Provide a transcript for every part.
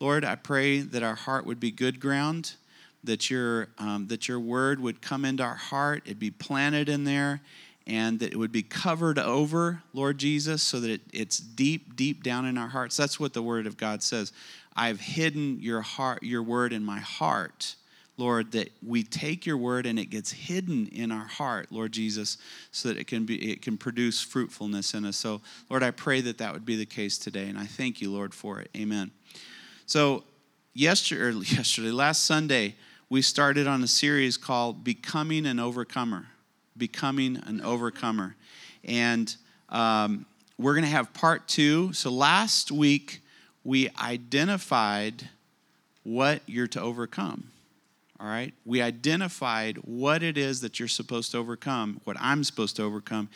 Lord, I pray that our heart would be good ground, that your, um, that your word would come into our heart, it'd be planted in there, and that it would be covered over, Lord Jesus, so that it, it's deep, deep down in our hearts. That's what the word of God says. I've hidden your heart, your word in my heart. Lord, that we take your word and it gets hidden in our heart, Lord Jesus, so that it can be it can produce fruitfulness in us. So, Lord, I pray that that would be the case today, and I thank you, Lord, for it. Amen. So, yesterday, yesterday, last Sunday, we started on a series called "Becoming an Overcomer." Becoming an Overcomer, and um, we're going to have part two. So, last week we identified what you're to overcome all right? We identified what it is that you're supposed to overcome, what I'm supposed to overcome.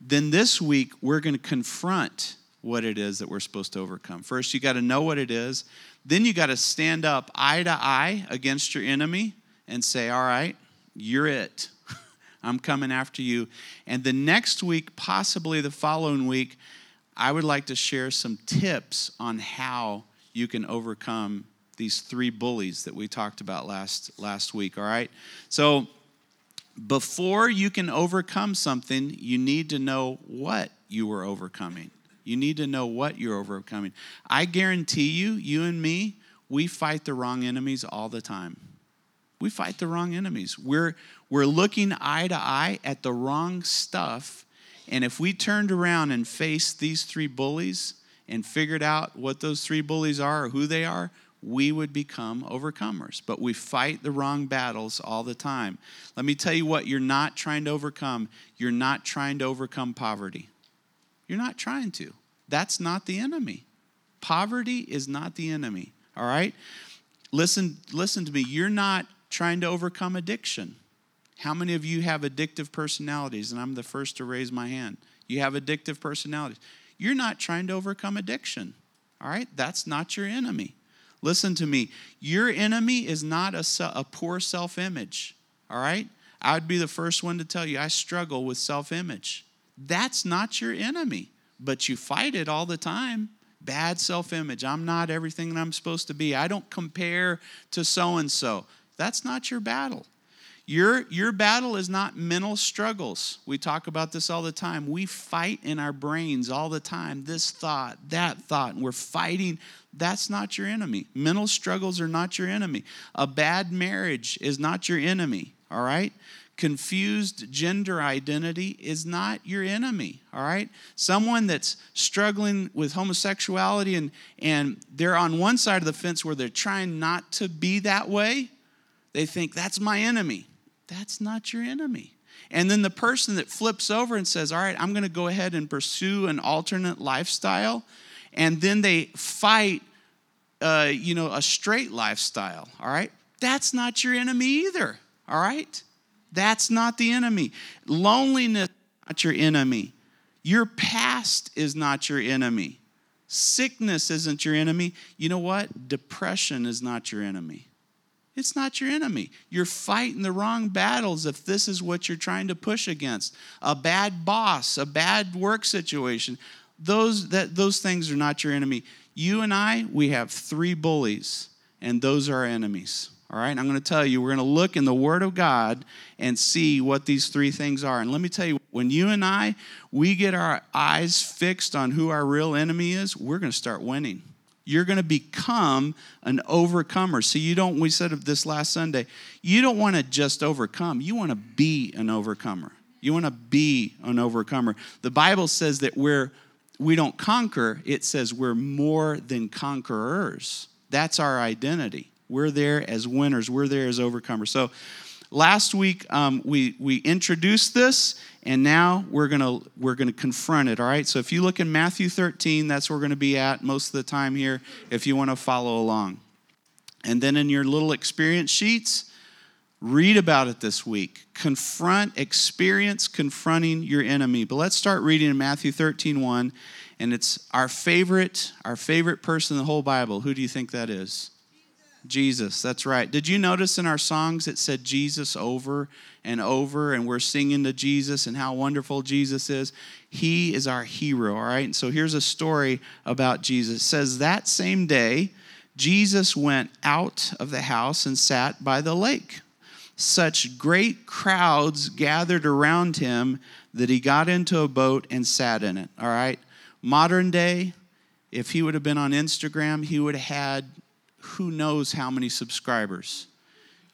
Then this week, we're going to confront what it is that we're supposed to overcome. First, you got to know what it is. Then you got to stand up eye to eye against your enemy and say, All right, you're it. I'm coming after you. And the next week, possibly the following week, I would like to share some tips on how you can overcome these three bullies that we talked about last last week all right so before you can overcome something you need to know what you were overcoming you need to know what you're overcoming i guarantee you you and me we fight the wrong enemies all the time we fight the wrong enemies we're we're looking eye to eye at the wrong stuff and if we turned around and faced these three bullies and figured out what those three bullies are or who they are we would become overcomers. But we fight the wrong battles all the time. Let me tell you what you're not trying to overcome. You're not trying to overcome poverty. You're not trying to. That's not the enemy. Poverty is not the enemy. All right? Listen, listen to me. You're not trying to overcome addiction. How many of you have addictive personalities? And I'm the first to raise my hand. You have addictive personalities. You're not trying to overcome addiction. All right? That's not your enemy. Listen to me. Your enemy is not a, a poor self image, all right? I would be the first one to tell you I struggle with self image. That's not your enemy, but you fight it all the time. Bad self image. I'm not everything that I'm supposed to be. I don't compare to so and so. That's not your battle. Your, your battle is not mental struggles. We talk about this all the time. We fight in our brains all the time this thought, that thought, and we're fighting. That's not your enemy. Mental struggles are not your enemy. A bad marriage is not your enemy, all right? Confused gender identity is not your enemy, all right? Someone that's struggling with homosexuality and, and they're on one side of the fence where they're trying not to be that way, they think that's my enemy that's not your enemy. And then the person that flips over and says, All right, I'm going to go ahead and pursue an alternate lifestyle, and then they fight, uh, you know, a straight lifestyle, all right? That's not your enemy either, all right? That's not the enemy. Loneliness not your enemy. Your past is not your enemy. Sickness isn't your enemy. You know what? Depression is not your enemy. It's not your enemy. You're fighting the wrong battles if this is what you're trying to push against. A bad boss, a bad work situation. Those that those things are not your enemy. You and I, we have three bullies, and those are our enemies. All right, I'm going to tell you, we're going to look in the Word of God and see what these three things are. And let me tell you, when you and I, we get our eyes fixed on who our real enemy is, we're going to start winning you're going to become an overcomer. So you don't, we said this last Sunday, you don't want to just overcome, you want to be an overcomer. You want to be an overcomer. The Bible says that we're we don't conquer, it says we're more than conquerors. That's our identity. We're there as winners, we're there as overcomers. So last week um, we, we introduced this and now we're gonna we're gonna confront it all right? So if you look in matthew 13 that's where we're gonna be at most of the time here if you want to follow along. And then in your little experience sheets read about it this week. Confront experience confronting your enemy. But let's start reading in matthew 13 1 and it's our favorite our favorite person in the whole bible. Who do you think that is Jesus, that's right. Did you notice in our songs it said Jesus over and over, and we're singing to Jesus and how wonderful Jesus is? He is our hero, all right? And so here's a story about Jesus. It says that same day, Jesus went out of the house and sat by the lake. Such great crowds gathered around him that he got into a boat and sat in it. All right? Modern day, if he would have been on Instagram, he would have had who knows how many subscribers.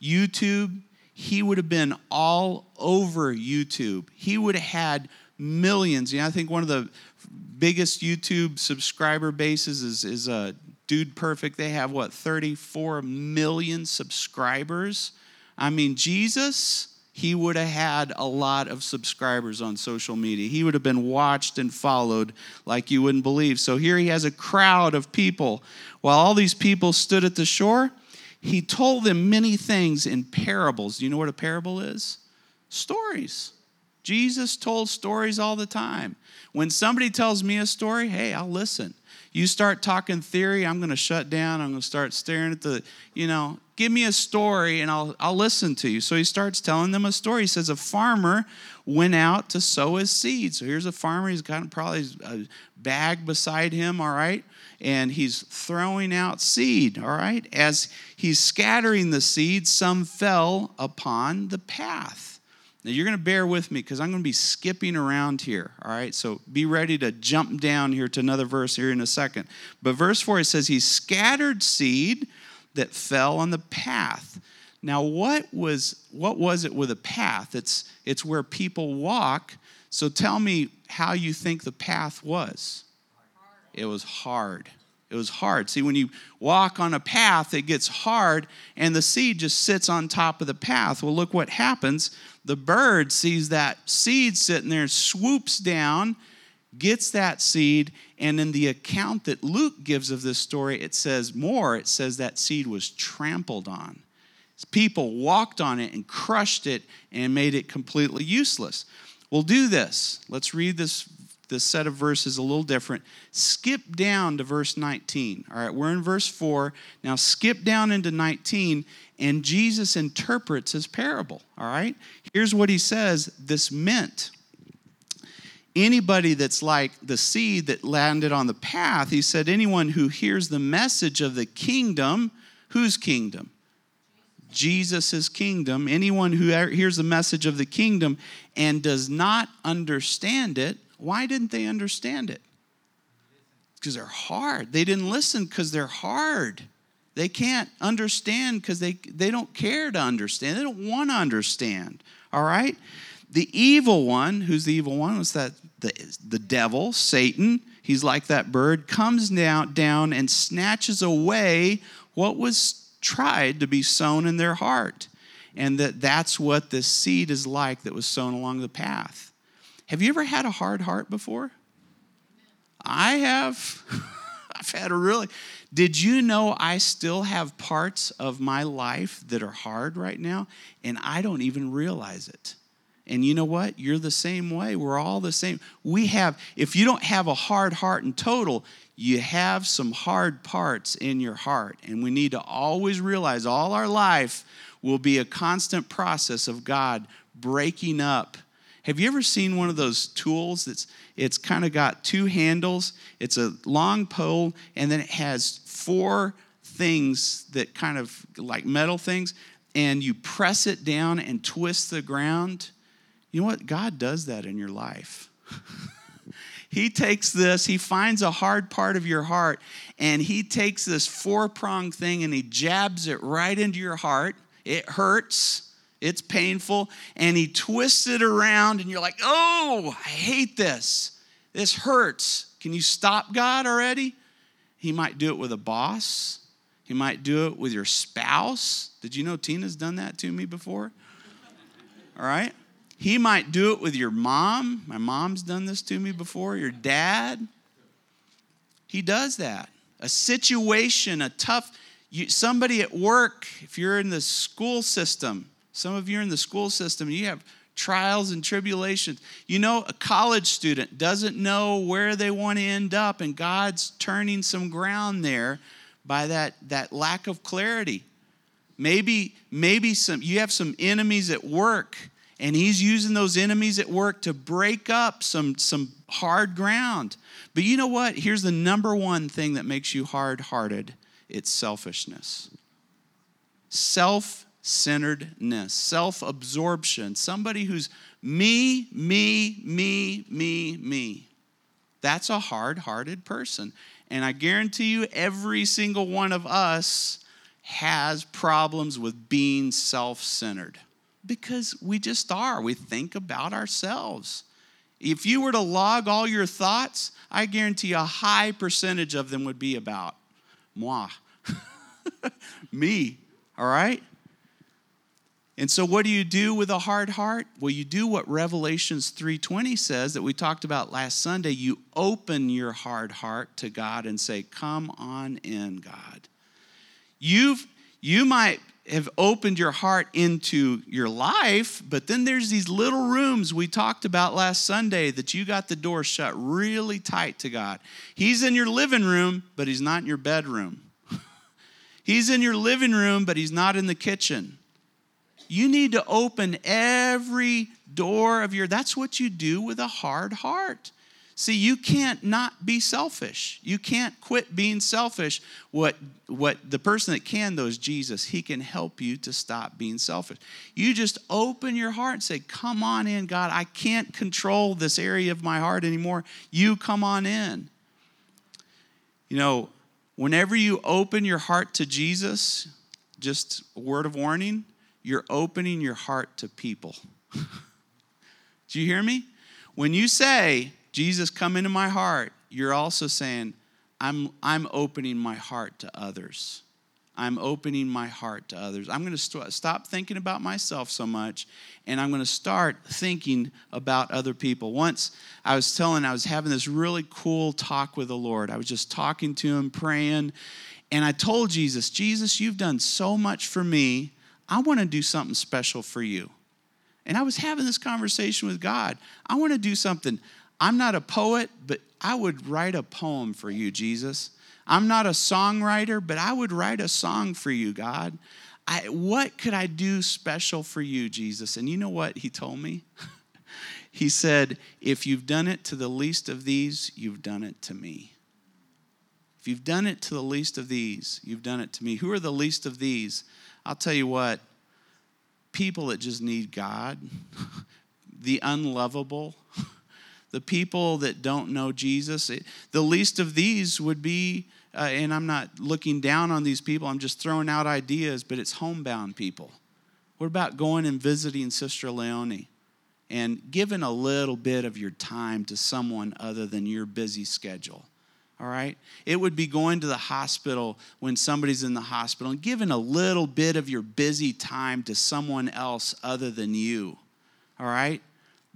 YouTube, he would have been all over YouTube. He would have had millions. You know, I think one of the biggest YouTube subscriber bases is, is uh, Dude Perfect. They have what, 34 million subscribers? I mean, Jesus he would have had a lot of subscribers on social media. He would have been watched and followed like you wouldn't believe. So here he has a crowd of people. While all these people stood at the shore, he told them many things in parables. Do you know what a parable is? Stories. Jesus told stories all the time. When somebody tells me a story, hey, I'll listen. You start talking theory, I'm going to shut down. I'm going to start staring at the, you know, give me a story and I'll, I'll listen to you. So he starts telling them a story. He says, A farmer went out to sow his seed. So here's a farmer. He's got probably a bag beside him, all right? And he's throwing out seed, all right? As he's scattering the seed, some fell upon the path now, you're going to bear with me because I'm going to be skipping around here, all right? So be ready to jump down here to another verse here in a second. But verse 4, it says, He scattered seed that fell on the path. Now, what was, what was it with a path? It's, it's where people walk. So tell me how you think the path was. It was hard. It was hard. See, when you walk on a path, it gets hard, and the seed just sits on top of the path. Well, look what happens the bird sees that seed sitting there, swoops down, gets that seed, and in the account that Luke gives of this story, it says more. It says that seed was trampled on. People walked on it and crushed it and made it completely useless. We'll do this. Let's read this, this set of verses a little different. Skip down to verse 19. All right, we're in verse 4. Now skip down into 19 and Jesus interprets his parable. All right? Here's what he says this meant. Anybody that's like the seed that landed on the path, he said, anyone who hears the message of the kingdom, whose kingdom? Jesus' kingdom. Anyone who hears the message of the kingdom and does not understand it, why didn't they understand it? Because they're hard. They didn't listen because they're hard. They can't understand because they, they don't care to understand. They don't want to understand. All right? The evil one, who's the evil one? What's that the, the devil, Satan? He's like that bird, comes down, down and snatches away what was tried to be sown in their heart. And that that's what this seed is like that was sown along the path. Have you ever had a hard heart before? I have. I've had a really did you know I still have parts of my life that are hard right now and I don't even realize it? And you know what? You're the same way. We're all the same. We have, if you don't have a hard heart in total, you have some hard parts in your heart. And we need to always realize all our life will be a constant process of God breaking up have you ever seen one of those tools that's it's kind of got two handles? It's a long pole and then it has four things that kind of like metal things and you press it down and twist the ground. You know what? God does that in your life. he takes this, he finds a hard part of your heart, and he takes this four pronged thing and he jabs it right into your heart. It hurts. It's painful. And he twists it around, and you're like, oh, I hate this. This hurts. Can you stop God already? He might do it with a boss. He might do it with your spouse. Did you know Tina's done that to me before? All right? He might do it with your mom. My mom's done this to me before. Your dad. He does that. A situation, a tough, you, somebody at work, if you're in the school system, some of you are in the school system, you have trials and tribulations. You know, a college student doesn't know where they want to end up, and God's turning some ground there by that, that lack of clarity. Maybe, maybe some you have some enemies at work, and he's using those enemies at work to break up some, some hard ground. But you know what? Here's the number one thing that makes you hard hearted it's selfishness. Self centeredness, self absorption, somebody who's me, me, me, me, me. That's a hard hearted person. And I guarantee you, every single one of us has problems with being self centered because we just are. We think about ourselves. If you were to log all your thoughts, I guarantee a high percentage of them would be about moi, me, all right? And so what do you do with a hard heart? Well, you do what Revelations 3:20 says that we talked about last Sunday. You open your hard heart to God and say, "Come on in, God." You've you might have opened your heart into your life, but then there's these little rooms we talked about last Sunday that you got the door shut really tight to God. He's in your living room, but he's not in your bedroom. he's in your living room, but he's not in the kitchen. You need to open every door of your that's what you do with a hard heart. See, you can't not be selfish. You can't quit being selfish. What, what the person that can, though, is Jesus. He can help you to stop being selfish. You just open your heart and say, Come on in, God. I can't control this area of my heart anymore. You come on in. You know, whenever you open your heart to Jesus, just a word of warning, you're opening your heart to people. Do you hear me? When you say, Jesus, come into my heart, you're also saying, I'm, I'm opening my heart to others. I'm opening my heart to others. I'm going to st- stop thinking about myself so much and I'm going to start thinking about other people. Once I was telling, I was having this really cool talk with the Lord. I was just talking to him, praying, and I told Jesus, Jesus, you've done so much for me. I want to do something special for you. And I was having this conversation with God. I want to do something. I'm not a poet, but I would write a poem for you, Jesus. I'm not a songwriter, but I would write a song for you, God. I, what could I do special for you, Jesus? And you know what he told me? he said, If you've done it to the least of these, you've done it to me. If you've done it to the least of these, you've done it to me. Who are the least of these? I'll tell you what, people that just need God, the unlovable, the people that don't know Jesus. The least of these would be, uh, and I'm not looking down on these people, I'm just throwing out ideas, but it's homebound people. What about going and visiting Sister Leonie and giving a little bit of your time to someone other than your busy schedule? All right? It would be going to the hospital when somebody's in the hospital and giving a little bit of your busy time to someone else other than you. All right?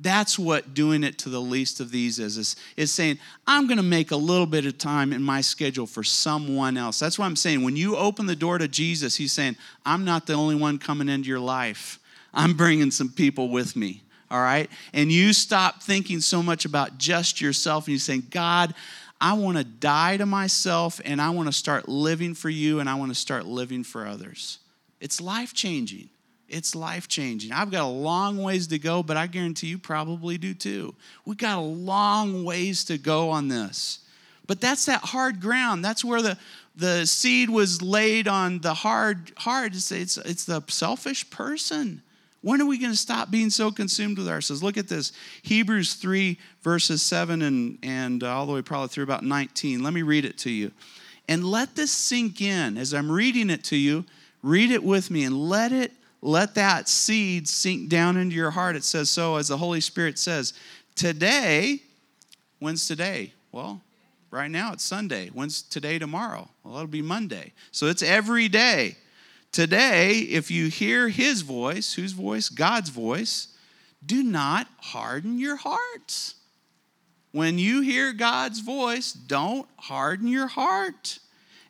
That's what doing it to the least of these is, is, is saying, I'm going to make a little bit of time in my schedule for someone else. That's what I'm saying. When you open the door to Jesus, He's saying, I'm not the only one coming into your life. I'm bringing some people with me. All right? And you stop thinking so much about just yourself and you're saying, God, I want to die to myself and I want to start living for you and I want to start living for others. It's life changing. It's life changing. I've got a long ways to go, but I guarantee you probably do too. We got a long ways to go on this. But that's that hard ground. That's where the, the seed was laid on the hard, hard. It's, it's, it's the selfish person. When are we going to stop being so consumed with ourselves? Look at this Hebrews 3, verses 7 and, and uh, all the way probably through about 19. Let me read it to you. And let this sink in. As I'm reading it to you, read it with me and let it let that seed sink down into your heart. It says so, as the Holy Spirit says. Today, when's today? Well, right now it's Sunday. When's today tomorrow? Well, it'll be Monday. So it's every day. Today, if you hear his voice, whose voice? God's voice, do not harden your hearts. When you hear God's voice, don't harden your heart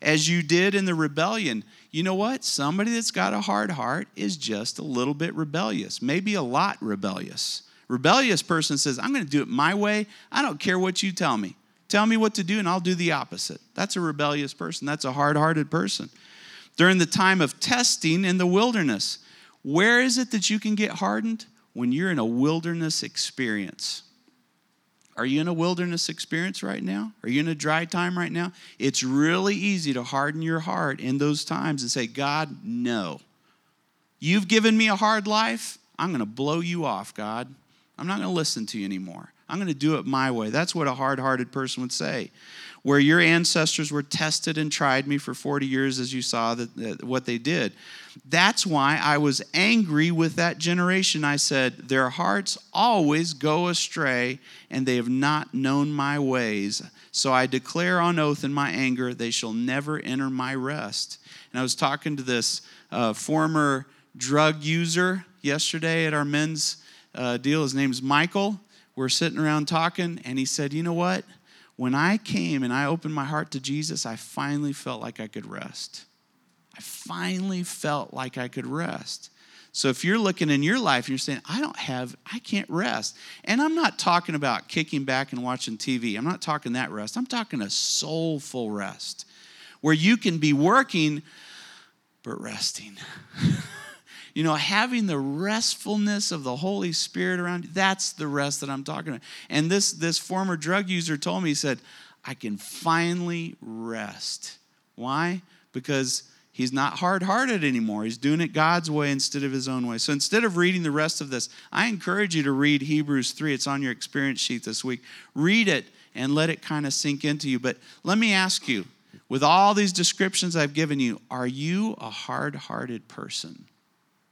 as you did in the rebellion you know what? Somebody that's got a hard heart is just a little bit rebellious, maybe a lot rebellious. Rebellious person says, I'm going to do it my way. I don't care what you tell me. Tell me what to do, and I'll do the opposite. That's a rebellious person. That's a hard hearted person. During the time of testing in the wilderness, where is it that you can get hardened? When you're in a wilderness experience. Are you in a wilderness experience right now? Are you in a dry time right now? It's really easy to harden your heart in those times and say, God, no. You've given me a hard life. I'm going to blow you off, God. I'm not going to listen to you anymore. I'm going to do it my way. That's what a hard hearted person would say. Where your ancestors were tested and tried me for 40 years, as you saw that, that, what they did. That's why I was angry with that generation. I said, Their hearts always go astray, and they have not known my ways. So I declare on oath in my anger, they shall never enter my rest. And I was talking to this uh, former drug user yesterday at our men's uh, deal. His name's Michael. We're sitting around talking, and he said, You know what? When I came and I opened my heart to Jesus, I finally felt like I could rest. I finally felt like I could rest. So if you're looking in your life and you're saying, I don't have, I can't rest. And I'm not talking about kicking back and watching TV. I'm not talking that rest. I'm talking a soulful rest where you can be working but resting. you know, having the restfulness of the Holy Spirit around you, that's the rest that I'm talking about. And this, this former drug user told me, he said, I can finally rest. Why? Because he's not hard hearted anymore. He's doing it God's way instead of his own way. So instead of reading the rest of this, I encourage you to read Hebrews 3. It's on your experience sheet this week. Read it and let it kind of sink into you. But let me ask you with all these descriptions I've given you, are you a hard hearted person?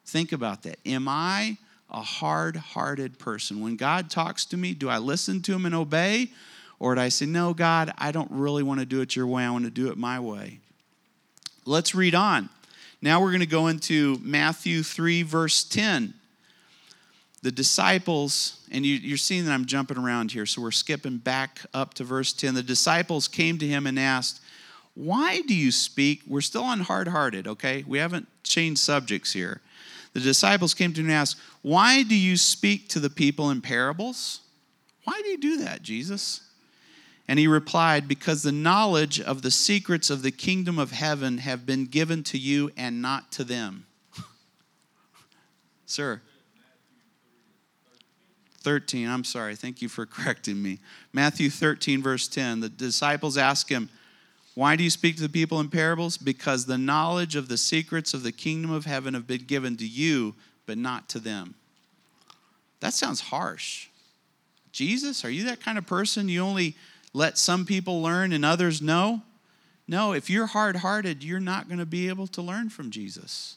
Think about that. Am I a hard hearted person? When God talks to me, do I listen to him and obey? Or do I say, No, God, I don't really want to do it your way. I want to do it my way? Let's read on. Now we're going to go into Matthew 3, verse 10. The disciples, and you, are seeing that I'm jumping around here, so we're skipping back up to verse 10. The disciples came to him and asked, Why do you speak? We're still on hard hearted, okay? We haven't changed subjects here the disciples came to him and asked, Why do you speak to the people in parables? Why do you do that, Jesus? And he replied, Because the knowledge of the secrets of the kingdom of heaven have been given to you and not to them. Sir. 13, I'm sorry. Thank you for correcting me. Matthew 13, verse 10. The disciples ask him, why do you speak to the people in parables? Because the knowledge of the secrets of the kingdom of heaven have been given to you, but not to them. That sounds harsh. Jesus, are you that kind of person? You only let some people learn and others know? No, if you're hard hearted, you're not going to be able to learn from Jesus.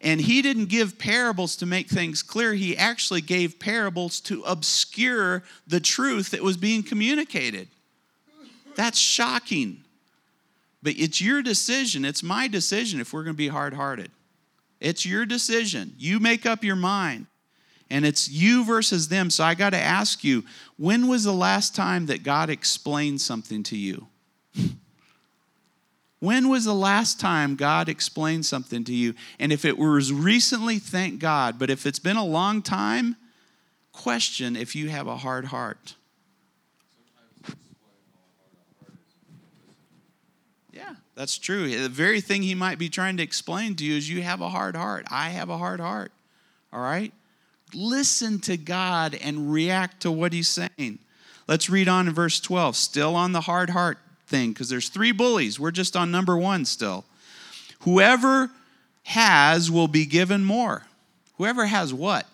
And he didn't give parables to make things clear, he actually gave parables to obscure the truth that was being communicated. That's shocking. But it's your decision. It's my decision if we're going to be hard hearted. It's your decision. You make up your mind. And it's you versus them. So I got to ask you when was the last time that God explained something to you? when was the last time God explained something to you? And if it was recently, thank God. But if it's been a long time, question if you have a hard heart. That's true. The very thing he might be trying to explain to you is you have a hard heart. I have a hard heart. All right? Listen to God and react to what he's saying. Let's read on in verse 12. Still on the hard heart thing, because there's three bullies. We're just on number one still. Whoever has will be given more. Whoever has what?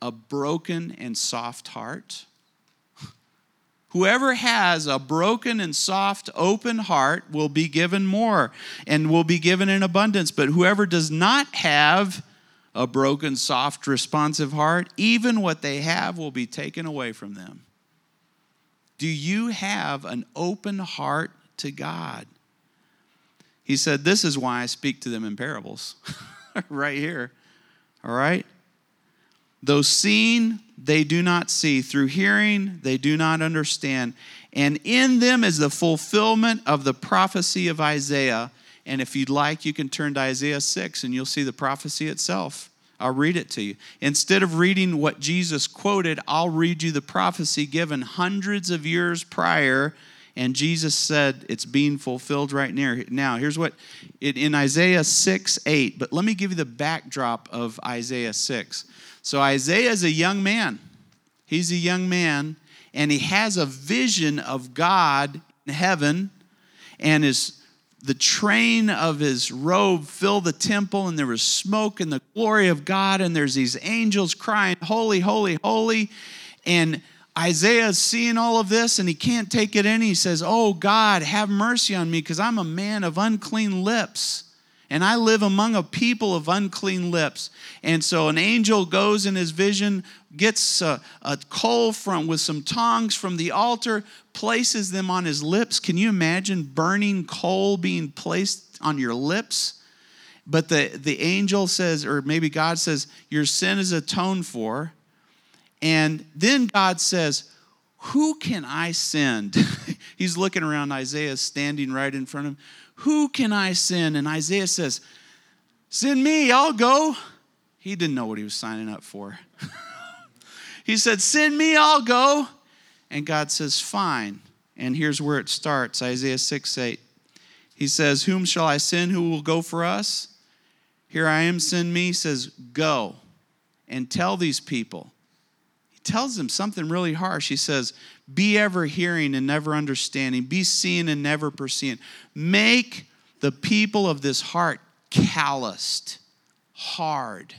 A broken and soft heart Whoever has a broken and soft, open heart will be given more and will be given in abundance. But whoever does not have a broken, soft, responsive heart, even what they have will be taken away from them. Do you have an open heart to God? He said, This is why I speak to them in parables. right here. All right? Though seen, they do not see. Through hearing, they do not understand. And in them is the fulfillment of the prophecy of Isaiah. And if you'd like, you can turn to Isaiah 6 and you'll see the prophecy itself. I'll read it to you. Instead of reading what Jesus quoted, I'll read you the prophecy given hundreds of years prior. And Jesus said it's being fulfilled right near now. Here's what in Isaiah 6 8, but let me give you the backdrop of Isaiah 6. So Isaiah is a young man. He's a young man, and he has a vision of God in heaven, and his the train of his robe filled the temple, and there was smoke and the glory of God, and there's these angels crying, Holy, holy, holy. And Isaiah is seeing all of this and he can't take it in. He says, Oh God, have mercy on me because I'm a man of unclean lips and I live among a people of unclean lips. And so an angel goes in his vision, gets a, a, coal from with some tongs from the altar, places them on his lips. Can you imagine burning coal being placed on your lips? But the, the angel says, or maybe God says, Your sin is atoned for. And then God says, Who can I send? He's looking around, Isaiah standing right in front of him. Who can I send? And Isaiah says, Send me, I'll go. He didn't know what he was signing up for. he said, Send me, I'll go. And God says, Fine. And here's where it starts Isaiah 6 8. He says, Whom shall I send? Who will go for us? Here I am, send me. He says, Go and tell these people tells them something really harsh. He says, Be ever hearing and never understanding, be seeing and never perceiving. Make the people of this heart calloused, hard.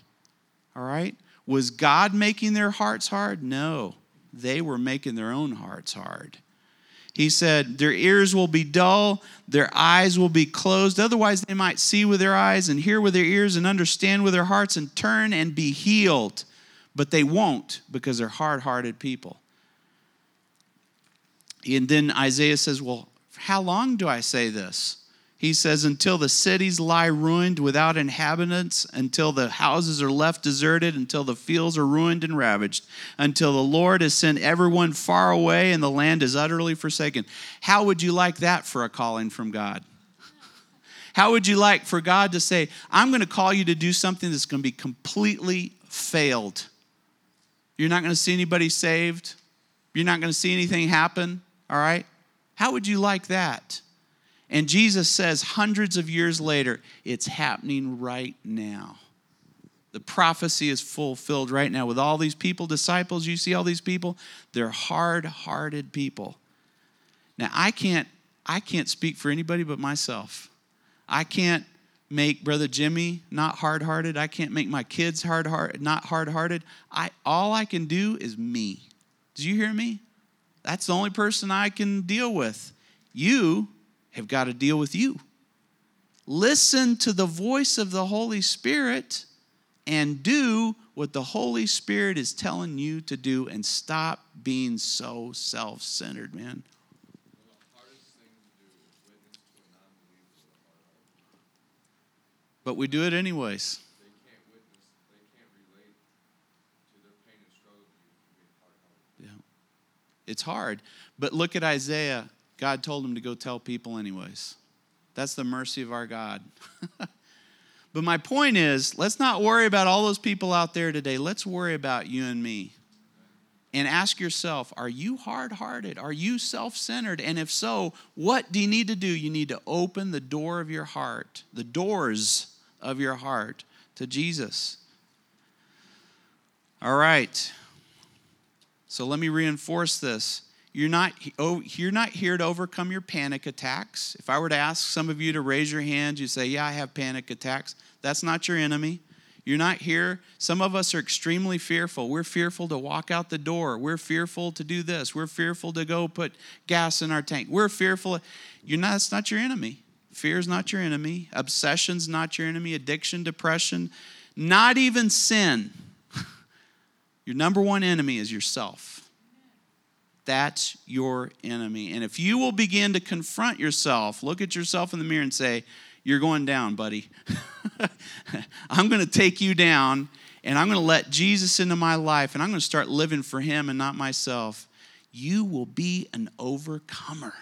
All right? Was God making their hearts hard? No, they were making their own hearts hard. He said, Their ears will be dull, their eyes will be closed. Otherwise, they might see with their eyes and hear with their ears and understand with their hearts and turn and be healed but they won't because they're hard hearted people. And then Isaiah says, Well, how long do I say this? He says, Until the cities lie ruined without inhabitants, until the houses are left deserted, until the fields are ruined and ravaged, until the Lord has sent everyone far away and the land is utterly forsaken. How would you like that for a calling from God? How would you like for God to say, I'm going to call you to do something that's going to be completely failed? You're not going to see anybody saved. You're not going to see anything happen, all right? How would you like that? And Jesus says, hundreds of years later, it's happening right now. The prophecy is fulfilled right now with all these people, disciples. You see all these people? They're hard hearted people. Now, I can't, I can't speak for anybody but myself. I can't make brother Jimmy not hard-hearted. I can't make my kids hard heart not hard-hearted. I all I can do is me. Do you hear me? That's the only person I can deal with. You have got to deal with you. Listen to the voice of the Holy Spirit and do what the Holy Spirit is telling you to do and stop being so self centered, man. But we do it anyways. Yeah. It's hard. But look at Isaiah. God told him to go tell people anyways. That's the mercy of our God. but my point is, let's not worry about all those people out there today. Let's worry about you and me. And ask yourself, are you hard hearted? Are you self centered? And if so, what do you need to do? You need to open the door of your heart, the doors of your heart to Jesus. All right. So let me reinforce this. You're not, oh, you're not here to overcome your panic attacks. If I were to ask some of you to raise your hands, you say, Yeah, I have panic attacks. That's not your enemy. You're not here. Some of us are extremely fearful. We're fearful to walk out the door. We're fearful to do this. We're fearful to go put gas in our tank. We're fearful. You're not, that's not your enemy. Fear is not your enemy. Obsession's not your enemy. Addiction, depression, not even sin. your number one enemy is yourself. That's your enemy. And if you will begin to confront yourself, look at yourself in the mirror and say, You're going down, buddy. I'm going to take you down and I'm going to let Jesus into my life and I'm going to start living for him and not myself. You will be an overcomer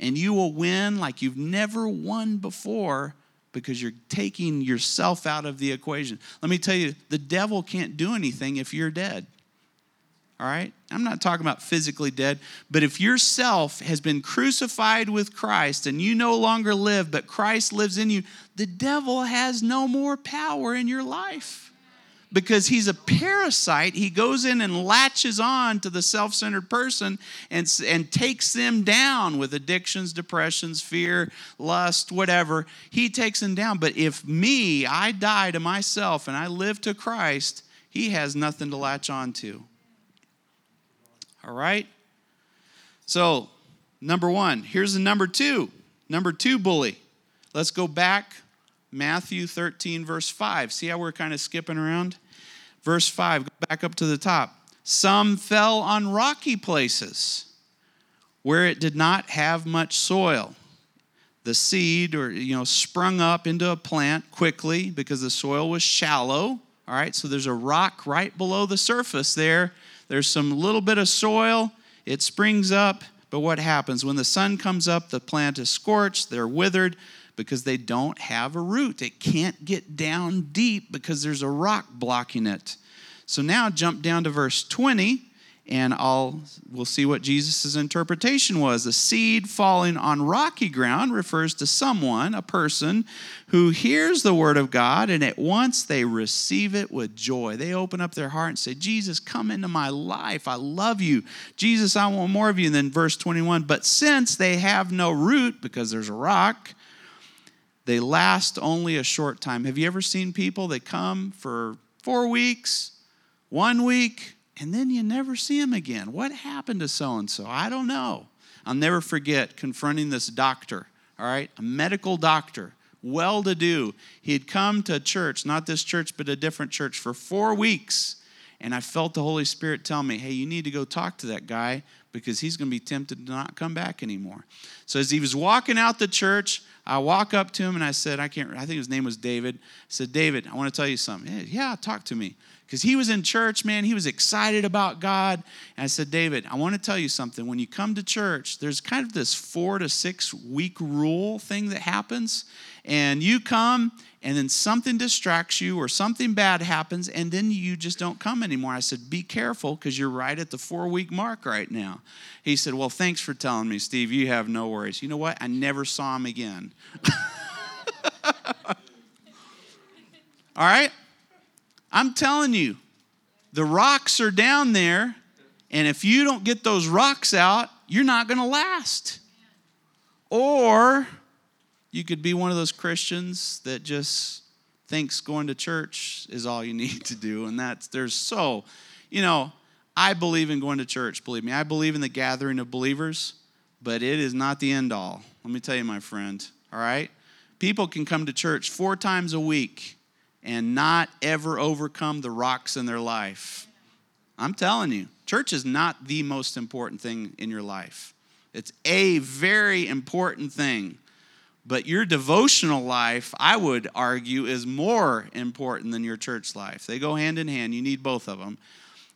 and you will win like you've never won before because you're taking yourself out of the equation. Let me tell you, the devil can't do anything if you're dead. All right? I'm not talking about physically dead, but if yourself has been crucified with Christ and you no longer live, but Christ lives in you, the devil has no more power in your life because he's a parasite. He goes in and latches on to the self centered person and, and takes them down with addictions, depressions, fear, lust, whatever. He takes them down. But if me, I die to myself and I live to Christ, he has nothing to latch on to. All right? So, number one, here's the number two. Number two bully. Let's go back. Matthew 13, verse 5. See how we're kind of skipping around? Verse 5, go back up to the top. Some fell on rocky places where it did not have much soil. The seed or you know sprung up into a plant quickly because the soil was shallow. All right, so there's a rock right below the surface there. There's some little bit of soil. It springs up, but what happens? When the sun comes up, the plant is scorched, they're withered because they don't have a root. It can't get down deep because there's a rock blocking it. So now jump down to verse 20 and I'll we'll see what Jesus' interpretation was. The seed falling on rocky ground refers to someone, a person who hears the word of God and at once they receive it with joy. They open up their heart and say, "Jesus, come into my life. I love you. Jesus, I want more of you." And then verse 21, but since they have no root because there's a rock, they last only a short time. Have you ever seen people that come for 4 weeks, 1 week, and then you never see them again. What happened to so and so? I don't know. I'll never forget confronting this doctor, all right, a medical doctor, well to do. He had come to church, not this church, but a different church, for four weeks. And I felt the Holy Spirit tell me, hey, you need to go talk to that guy because he's going to be tempted to not come back anymore. So as he was walking out the church, I walk up to him and I said, I can't, I think his name was David. I said, David, I want to tell you something. Yeah, talk to me because he was in church, man. He was excited about God. And I said, David, I want to tell you something. When you come to church, there's kind of this four to six week rule thing that happens. And you come, and then something distracts you or something bad happens, and then you just don't come anymore. I said, Be careful because you're right at the four week mark right now. He said, Well, thanks for telling me, Steve. You have no worries. You know what? I never saw him again. All right? I'm telling you, the rocks are down there, and if you don't get those rocks out, you're not going to last. Or you could be one of those Christians that just thinks going to church is all you need to do. And that's, there's so, you know, I believe in going to church, believe me. I believe in the gathering of believers, but it is not the end all. Let me tell you, my friend, all right? People can come to church four times a week and not ever overcome the rocks in their life. I'm telling you, church is not the most important thing in your life. It's a very important thing. But your devotional life, I would argue, is more important than your church life. They go hand in hand. You need both of them.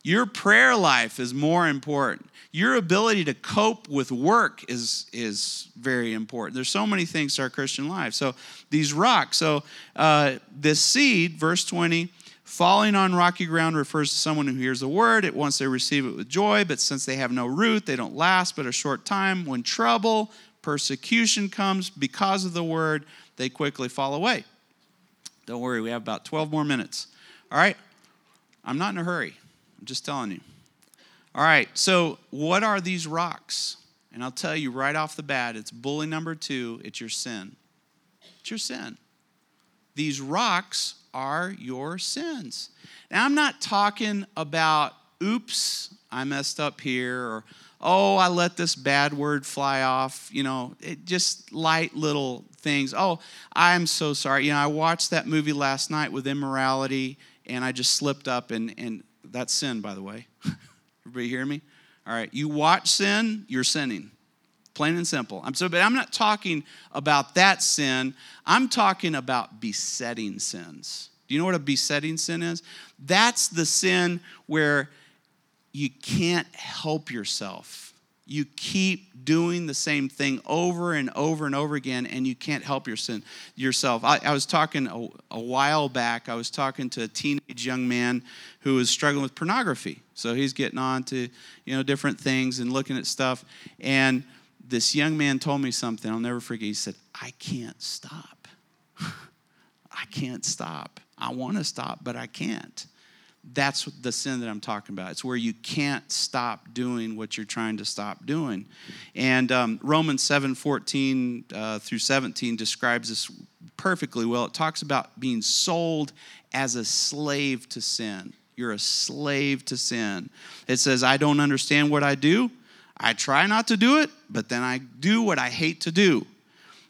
Your prayer life is more important. Your ability to cope with work is, is very important. There's so many things to our Christian life. So these rocks. So uh, this seed, verse 20, falling on rocky ground refers to someone who hears the word. It once they receive it with joy, but since they have no root, they don't last but a short time. When trouble, persecution comes because of the word, they quickly fall away. Don't worry, we have about 12 more minutes. All right? I'm not in a hurry. I'm just telling you. All right, so what are these rocks? And I'll tell you right off the bat, it's bully number two, it's your sin. It's your sin. These rocks are your sins. Now, I'm not talking about, oops, I messed up here, or oh, I let this bad word fly off, you know, it just light little things. Oh, I'm so sorry. You know, I watched that movie last night with immorality and I just slipped up and, and that's sin, by the way. Everybody hear me? All right. You watch sin, you're sinning. Plain and simple. I'm so, but I'm not talking about that sin. I'm talking about besetting sins. Do you know what a besetting sin is? That's the sin where you can't help yourself. You keep doing the same thing over and over and over again and you can't help your sin, yourself. I, I was talking a, a, while back i was talking to a teenage young man who was struggling with pornography. So he's getting on to you know different things and looking at stuff. And this young man told me something i'll never forget. He said i can't stop. I can't stop. I want to stop but i can't that's the sin that I'm talking about. It's where you can't stop doing what you're trying to stop doing. And um, Romans 7 14 uh, through 17 describes this perfectly well. It talks about being sold as a slave to sin. You're a slave to sin. It says, I don't understand what I do. I try not to do it, but then I do what I hate to do.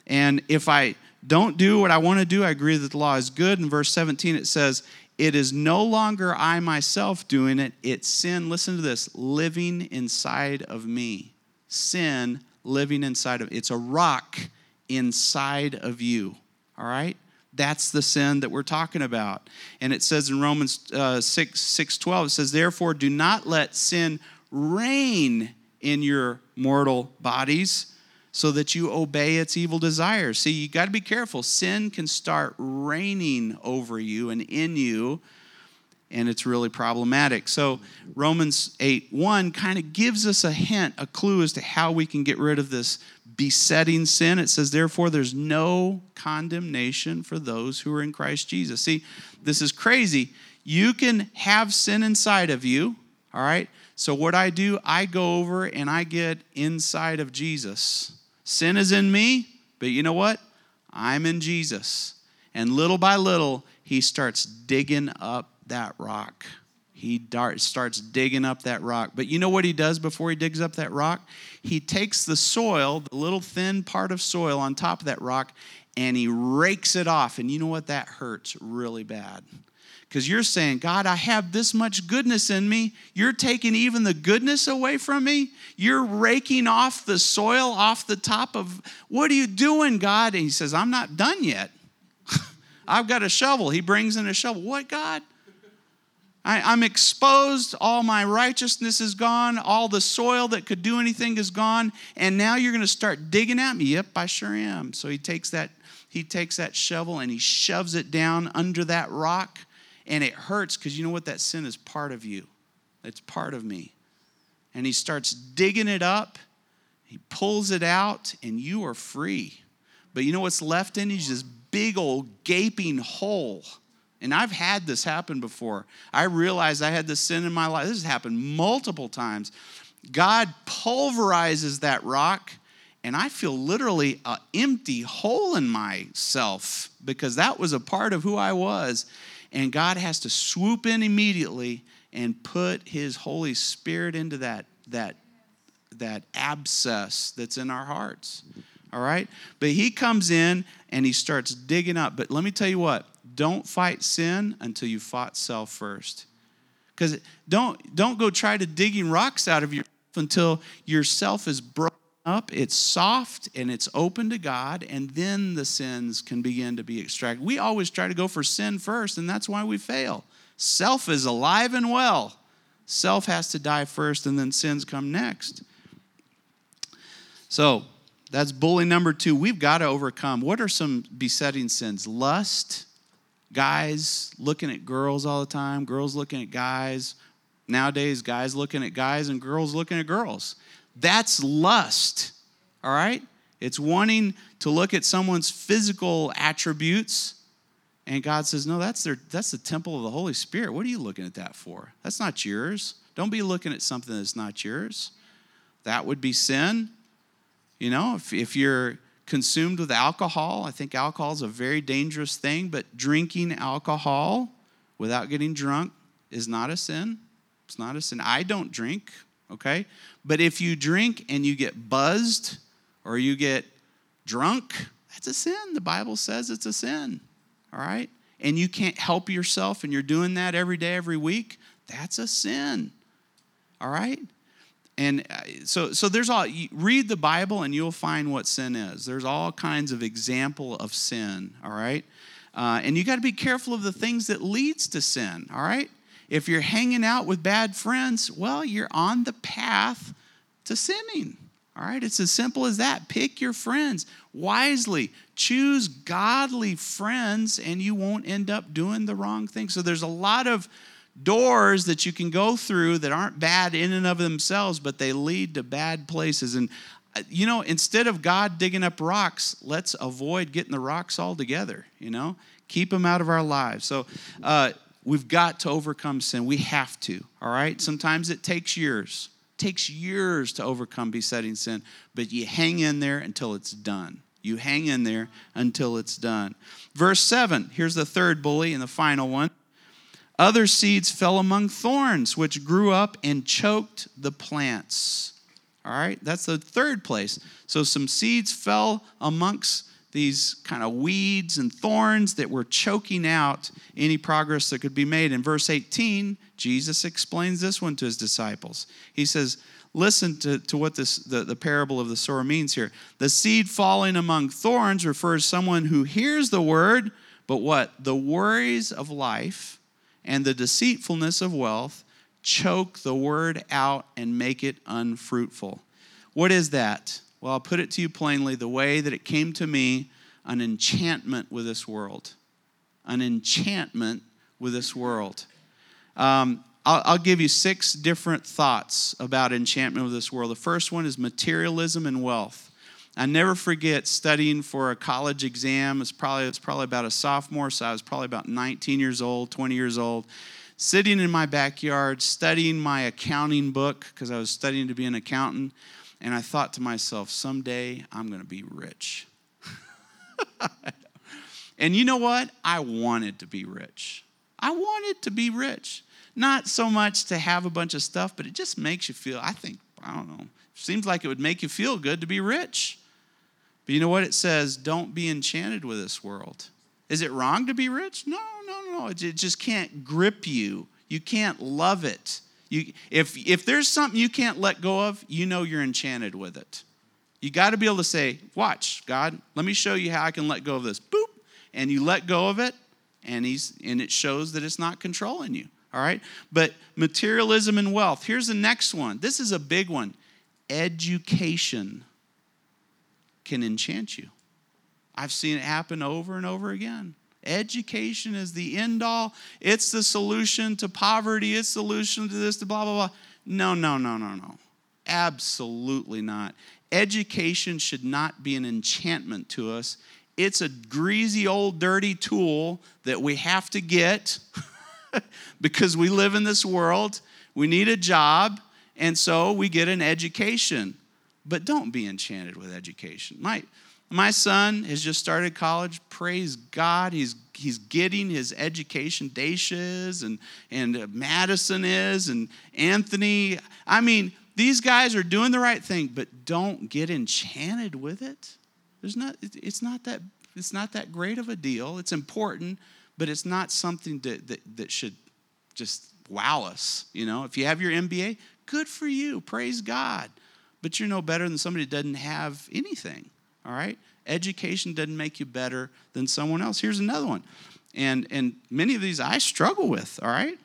And if I don't do what I want to do, I agree that the law is good. In verse 17, it says, It is no longer I myself doing it, it's sin, listen to this, living inside of me. Sin living inside of it's a rock inside of you. All right? That's the sin that we're talking about. And it says in Romans uh, 6, 6 12, it says, Therefore, do not let sin reign in your mortal bodies so that you obey its evil desires. See, you got to be careful. Sin can start reigning over you and in you, and it's really problematic. So, Romans 8 1 kind of gives us a hint, a clue as to how we can get rid of this besetting sin. It says, Therefore, there's no condemnation for those who are in Christ Jesus. See, this is crazy. You can have sin inside of you, all right? So, what I do, I go over and I get inside of Jesus. Sin is in me, but you know what? I'm in Jesus. And little by little, he starts digging up that rock. He starts digging up that rock. But you know what he does before he digs up that rock? He takes the soil, the little thin part of soil on top of that rock, and he rakes it off. And you know what? That hurts really bad because you're saying, God, I have this much goodness in me. You're taking even the goodness away from me. You're raking off the soil off the top of, what are you doing, God? And he says, I'm not done yet. I've got a shovel. He brings in a shovel. What, God? I, am exposed. All my righteousness is gone. All the soil that could do anything is gone. And now you're going to start digging at me. Yep, I sure am. So he takes that, he takes that shovel and he shoves it down under that rock and it hurts because you know what? That sin is part of you, it's part of me. And he starts digging it up, he pulls it out, and you are free. But you know what's left in you? This big old gaping hole. And I've had this happen before. I realized I had this sin in my life. This has happened multiple times. God pulverizes that rock, and I feel literally an empty hole in myself because that was a part of who I was. And God has to swoop in immediately and put his Holy Spirit into that, that, that abscess that's in our hearts. All right? But he comes in and he starts digging up. But let me tell you what don't fight sin until you fought self first. Because don't, don't go try to digging rocks out of yourself until yourself is broken up, it's soft, and it's open to God, and then the sins can begin to be extracted. We always try to go for sin first, and that's why we fail. Self is alive and well. Self has to die first, and then sins come next. So that's bully number two. We've got to overcome. What are some besetting sins? Lust, guys looking at girls all the time, girls looking at guys. Nowadays, guys looking at guys and girls looking at girls. That's lust, all right? It's wanting to look at someone's physical attributes. And God says, No, that's, their, that's the temple of the Holy Spirit. What are you looking at that for? That's not yours. Don't be looking at something that's not yours. That would be sin. You know, if, if you're consumed with alcohol, I think alcohol is a very dangerous thing, but drinking alcohol without getting drunk is not a sin. It's not a sin. I don't drink okay? But if you drink and you get buzzed or you get drunk, that's a sin. The Bible says it's a sin, all right? And you can't help yourself and you're doing that every day, every week, that's a sin, all right? And uh, so, so there's all, read the Bible and you'll find what sin is. There's all kinds of example of sin, all right? Uh, and you got to be careful of the things that leads to sin, all right? If you're hanging out with bad friends, well, you're on the path to sinning. All right, it's as simple as that. Pick your friends wisely. Choose godly friends, and you won't end up doing the wrong thing. So, there's a lot of doors that you can go through that aren't bad in and of themselves, but they lead to bad places. And, uh, you know, instead of God digging up rocks, let's avoid getting the rocks altogether, you know? Keep them out of our lives. So, uh, we've got to overcome sin. We have to, all right? Sometimes it takes years. It takes years to overcome besetting sin, but you hang in there until it's done. You hang in there until it's done. Verse 7, here's the third bully and the final one. Other seeds fell among thorns, which grew up and choked the plants. All right, that's the third place. So some seeds fell amongst these kind of weeds and thorns that were choking out any progress that could be made. In verse 18, Jesus explains this one to his disciples. He says, Listen to, to what this the, the parable of the sower means here. The seed falling among thorns refers someone who hears the word, but what? The worries of life and the deceitfulness of wealth choke the word out and make it unfruitful. What is that? Well, I'll put it to you plainly the way that it came to me an enchantment with this world. An enchantment with this world. Um, I'll, I'll, give you six different thoughts about enchantment with this world. The first one is materialism and wealth. I never forget studying for a college exam. It's probably, it's probably about a sophomore, so I was probably about 19 years old, 20 years old, sitting in my backyard studying my accounting book because I was studying to be an accountant. And I thought to myself, someday I'm going to be rich. and you know what? I wanted to be rich. I wanted to be rich. Not so much to have a bunch of stuff, but it just makes you feel, I think, I don't know, seems like it would make you feel good to be rich. But you know what it says? Don't be enchanted with this world. Is it wrong to be rich? No, no, no. It just can't grip you. You can't love it. You, if, if there's something you can't let go of, you know you're enchanted with it. You got to be able to say, Watch, God, let me show you how I can let go of this. Boop. And you let go of it, and, he's, and it shows that it's not controlling you. All right? But materialism and wealth. Here's the next one. This is a big one education can enchant you. I've seen it happen over and over again. Education is the end all. It's the solution to poverty. It's the solution to this, to blah, blah, blah. No, no, no, no, no. Absolutely not. Education should not be an enchantment to us. It's a greasy old dirty tool that we have to get because we live in this world. We need a job, and so we get an education. But don't be enchanted with education. My, my son has just started college. Praise God. He's, he's getting his education. Daisha is, and, and uh, Madison is, and Anthony. I mean, these guys are doing the right thing, but don't get enchanted with it. There's not, it's, not that, it's not that great of a deal. It's important, but it's not something that, that, that should just wow us. You know, if you have your MBA, good for you. Praise God but you're no better than somebody that doesn't have anything, all right? Education doesn't make you better than someone else. Here's another one. And, and many of these I struggle with, all right?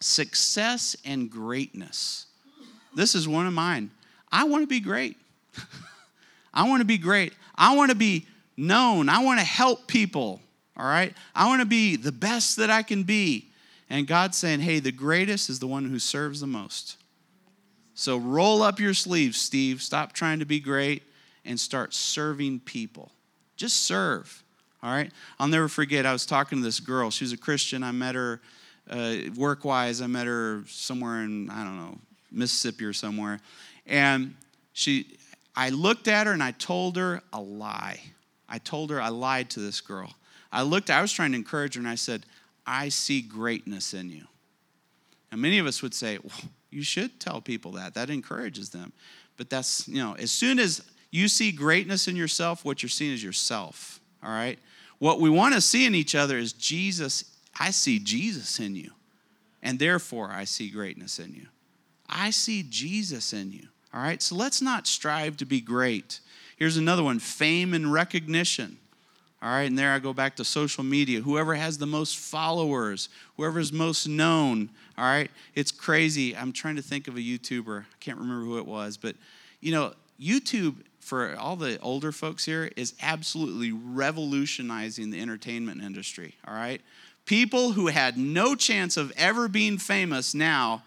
Success and greatness. This is one of mine. I want to be great. I want to be great. I want to be known. I want to help people, all right? I want to be the best that I can be. And God's saying, hey, the greatest is the one who serves the most. So roll up your sleeves, Steve. Stop trying to be great and start serving people. Just serve. All right? I'll never forget, I was talking to this girl. She was a Christian. I met her uh, work wise. I met her somewhere in, I don't know, Mississippi or somewhere. And she, I looked at her and I told her a lie. I told her I lied to this girl. I looked, I was trying to encourage her and I said, I see greatness in you. And many of us would say, well, you should tell people that. That encourages them. But that's, you know, as soon as you see greatness in yourself, what you're seeing is yourself. All right? What we want to see in each other is Jesus. I see Jesus in you. And therefore, I see greatness in you. I see Jesus in you. All right? So let's not strive to be great. Here's another one fame and recognition. All right, and there I go back to social media. Whoever has the most followers, whoever's most known, all right, it's crazy. I'm trying to think of a YouTuber. I can't remember who it was, but you know, YouTube for all the older folks here is absolutely revolutionizing the entertainment industry, all right? People who had no chance of ever being famous now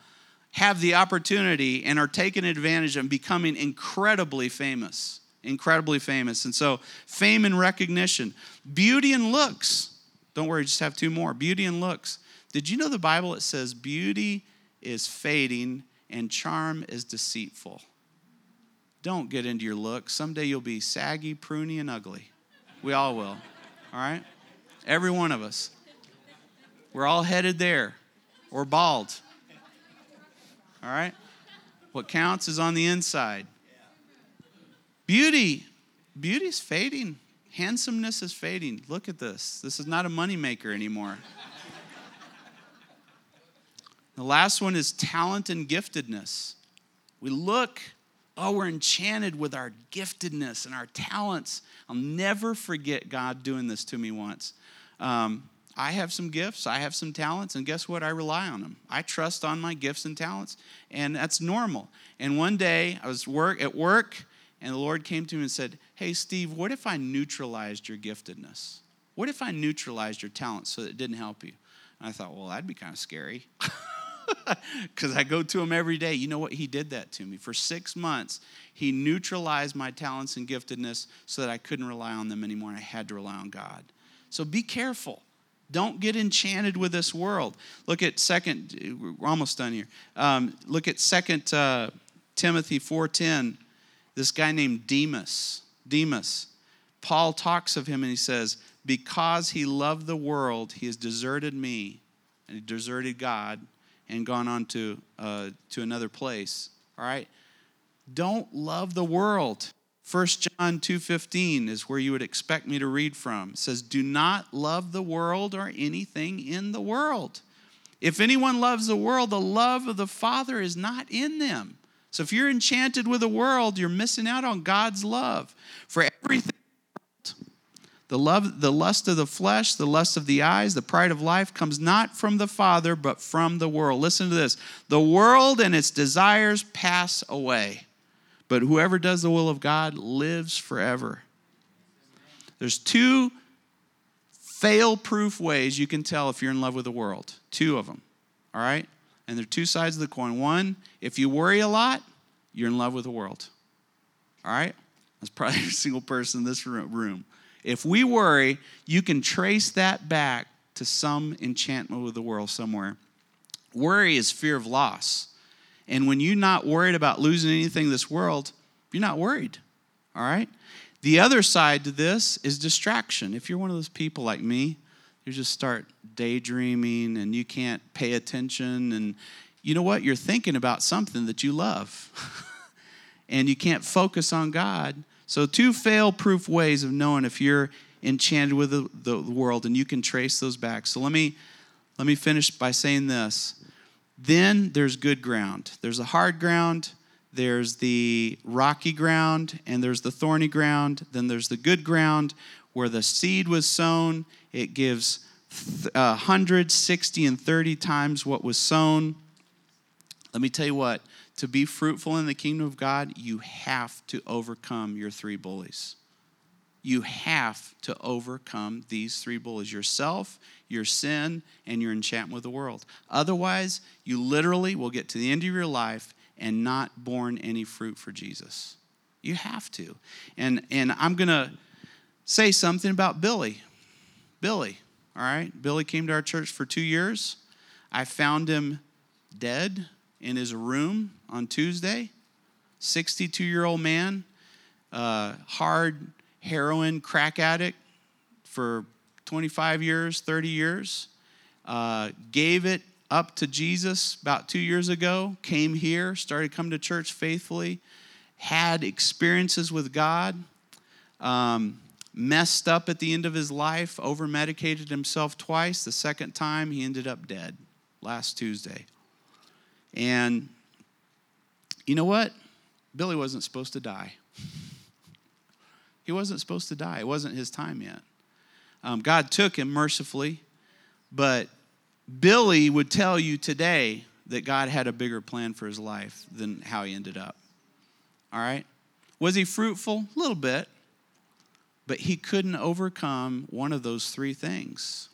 have the opportunity and are taking advantage of becoming incredibly famous incredibly famous. And so, fame and recognition, beauty and looks. Don't worry, just have two more. Beauty and looks. Did you know the Bible it says beauty is fading and charm is deceitful? Don't get into your look. Someday you'll be saggy, pruny, and ugly. We all will. All right? Every one of us. We're all headed there or bald. All right? What counts is on the inside. Beauty, Beauty's fading. Handsomeness is fading. Look at this. This is not a moneymaker anymore. the last one is talent and giftedness. We look, oh, we're enchanted with our giftedness and our talents. I'll never forget God doing this to me once. Um, I have some gifts, I have some talents, and guess what? I rely on them. I trust on my gifts and talents, and that's normal. And one day I was work at work, and the Lord came to me and said, Hey, Steve, what if I neutralized your giftedness? What if I neutralized your talents so that it didn't help you? And I thought, well, that'd be kind of scary. Because I go to him every day. You know what? He did that to me. For six months, he neutralized my talents and giftedness so that I couldn't rely on them anymore I had to rely on God. So be careful. Don't get enchanted with this world. Look at second. We're almost done here. Um, look at Second uh, Timothy four ten. This guy named Demas. Demas. Paul talks of him and he says, "Because he loved the world, he has deserted me, and he deserted God, and gone on to uh, to another place." All right. Don't love the world. 1 John 2:15 is where you would expect me to read from. It says, "Do not love the world or anything in the world. If anyone loves the world, the love of the Father is not in them." So if you're enchanted with the world, you're missing out on God's love. For everything the love the lust of the flesh, the lust of the eyes, the pride of life comes not from the Father, but from the world. Listen to this. The world and its desires pass away but whoever does the will of God lives forever. There's two fail proof ways you can tell if you're in love with the world. Two of them. All right? And they're two sides of the coin. One, if you worry a lot, you're in love with the world. All right? That's probably every single person in this room. If we worry, you can trace that back to some enchantment with the world somewhere. Worry is fear of loss. And when you're not worried about losing anything in this world, you're not worried. All right? The other side to this is distraction. If you're one of those people like me, you just start daydreaming and you can't pay attention. And you know what? You're thinking about something that you love. and you can't focus on God. So, two fail proof ways of knowing if you're enchanted with the, the world, and you can trace those back. So, let me, let me finish by saying this then there's good ground. There's a hard ground, there's the rocky ground, and there's the thorny ground. Then there's the good ground where the seed was sown. It gives 160 uh, and 30 times what was sown. Let me tell you what, to be fruitful in the kingdom of God, you have to overcome your three bullies you have to overcome these three bullies yourself, your sin, and your enchantment with the world. Otherwise, you literally will get to the end of your life and not born any fruit for Jesus. You have to. And, and I'm going to say something about Billy. Billy, all right? Billy came to our church for two years. I found him dead in his room on Tuesday. 62 year old man, uh, hard heroin crack addict for 25 years, 30 years. Uh, gave it up to Jesus about two years ago, came here, started coming to church faithfully, had experiences with God, um, messed up at the end of his life, over medicated himself twice. The second time, he ended up dead last Tuesday. And you know what? Billy wasn't supposed to die. He wasn't supposed to die, it wasn't his time yet. Um, God took him mercifully, but Billy would tell you today that God had a bigger plan for his life than how he ended up. All right? Was he fruitful? A little bit. But he couldn't overcome one of those three things.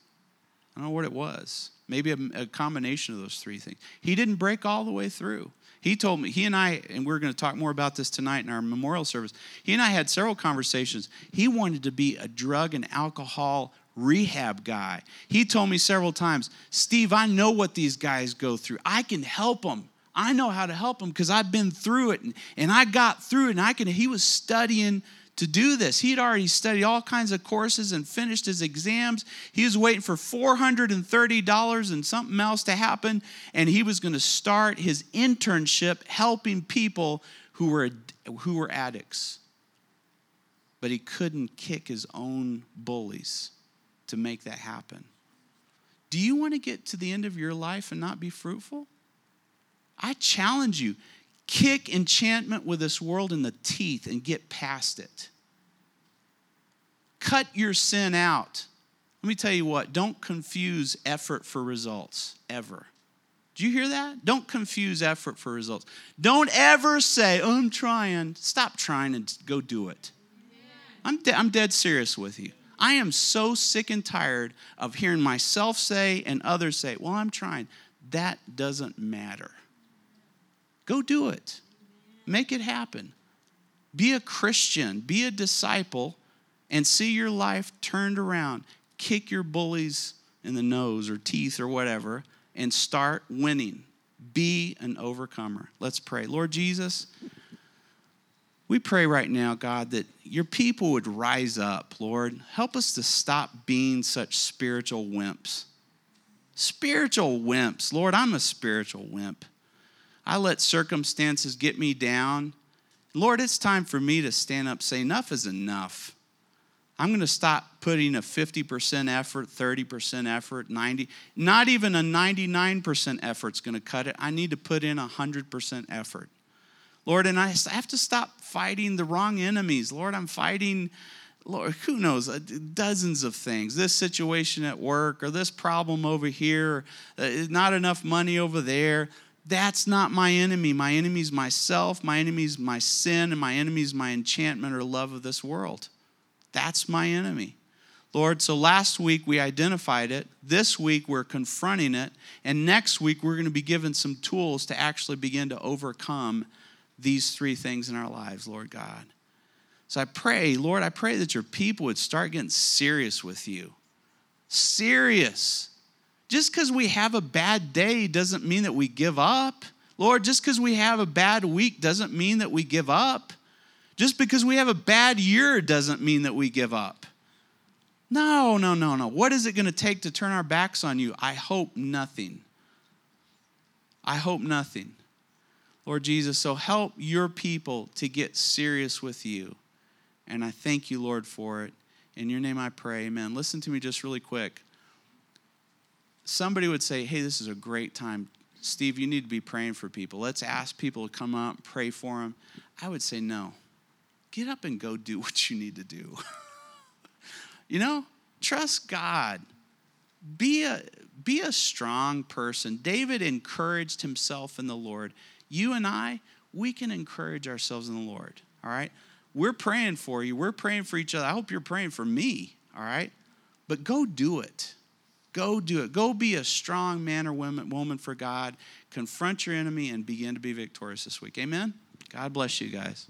I don't know what it was. Maybe a, a combination of those three things. He didn't break all the way through. He told me, he and I, and we're going to talk more about this tonight in our memorial service. He and I had several conversations. He wanted to be a drug and alcohol rehab guy. He told me several times, Steve, I know what these guys go through. I can help them. I know how to help them because I've been through it and, and I got through it. And I can, he was studying to do this. He'd already studied all kinds of courses and finished his exams. He was waiting for $430 and something else to happen. And he was going to start his internship helping people who were, who were addicts. But he couldn't kick his own bullies to make that happen. Do you want to get to the end of your life and not be fruitful? I challenge you kick enchantment with this world in the teeth and get past it. Cut your sin out. Let me tell you what, don't confuse effort for results, ever. Do you hear that? Don't confuse effort for results. Don't ever say, oh, I'm trying. Stop trying and go do it. I'm, de- I'm dead serious with you. I am so sick and tired of hearing myself say and others say, Well, I'm trying. That doesn't matter. Go do it, make it happen. Be a Christian, be a disciple, and see your life turned around. Kick your bullies in the nose or teeth or whatever and start winning. Be an overcomer. Let's pray. Lord Jesus, we pray right now, God, that your people would rise up, Lord. Help us to stop being such spiritual wimps. Spiritual wimps. Lord, I'm a spiritual wimp. I let circumstances get me down. Lord, it's time for me to stand up say, enough is enough. I'm going to stop putting a 50% effort, 30% effort, 90, not even a 99% effort is going to cut it. I need to put in 100% effort. Lord, and I have to stop fighting the wrong enemies. Lord, I'm fighting, Lord, who knows, uh, dozens of things. This situation at work, or this problem over here, uh, not enough money over there. That's not my enemy. My enemy is myself, my enemy is my sin, and my enemy is my enchantment or love of this world. That's my enemy. Lord, so last week we identified it. This week we're confronting it. And next week we're going to be given some tools to actually begin to overcome these three things in our lives, Lord God. So I pray, Lord, I pray that your people would start getting serious with you. Serious. Just because we have a bad day doesn't mean that we give up. Lord, just because we have a bad week doesn't mean that we give up. Just because we have a bad year doesn't mean that we give up. No, no, no, no. What is it going to take to turn our backs on you? I hope nothing. I hope nothing. Lord Jesus, so help your people to get serious with you. And I thank you, Lord, for it. In your name I pray, amen. Listen to me just really quick. Somebody would say, hey, this is a great time. Steve, you need to be praying for people. Let's ask people to come up, and pray for them. I would say, no. Get up and go do what you need to do. you know, trust God. Be a, be a strong person. David encouraged himself in the Lord you and I, we can encourage ourselves in the Lord, all right? We're praying for you. We're praying for each other. I hope you're praying for me, all right? But go do it. Go do it. Go be a strong man or woman, for God. Confront your enemy and begin to be victorious this week. Amen? God bless you guys.